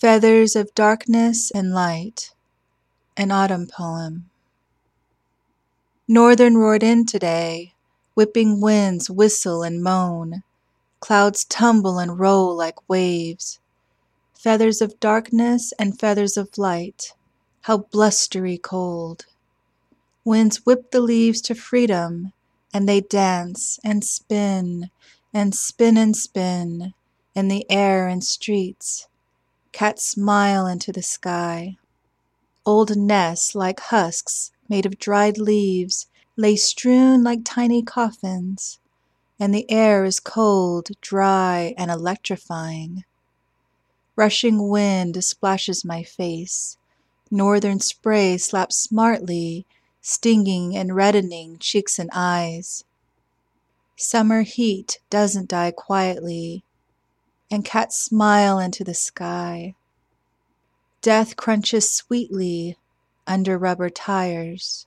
Feathers of Darkness and Light, an Autumn Poem. Northern roared in today, whipping winds whistle and moan, clouds tumble and roll like waves. Feathers of darkness and feathers of light, how blustery cold. Winds whip the leaves to freedom, and they dance and spin and spin and spin in the air and streets Cats smile into the sky. Old nests like husks made of dried leaves lay strewn like tiny coffins, and the air is cold, dry, and electrifying. Rushing wind splashes my face. Northern spray slaps smartly, stinging and reddening cheeks and eyes. Summer heat doesn't die quietly and cats smile into the sky. Death crunches sweetly under rubber tires.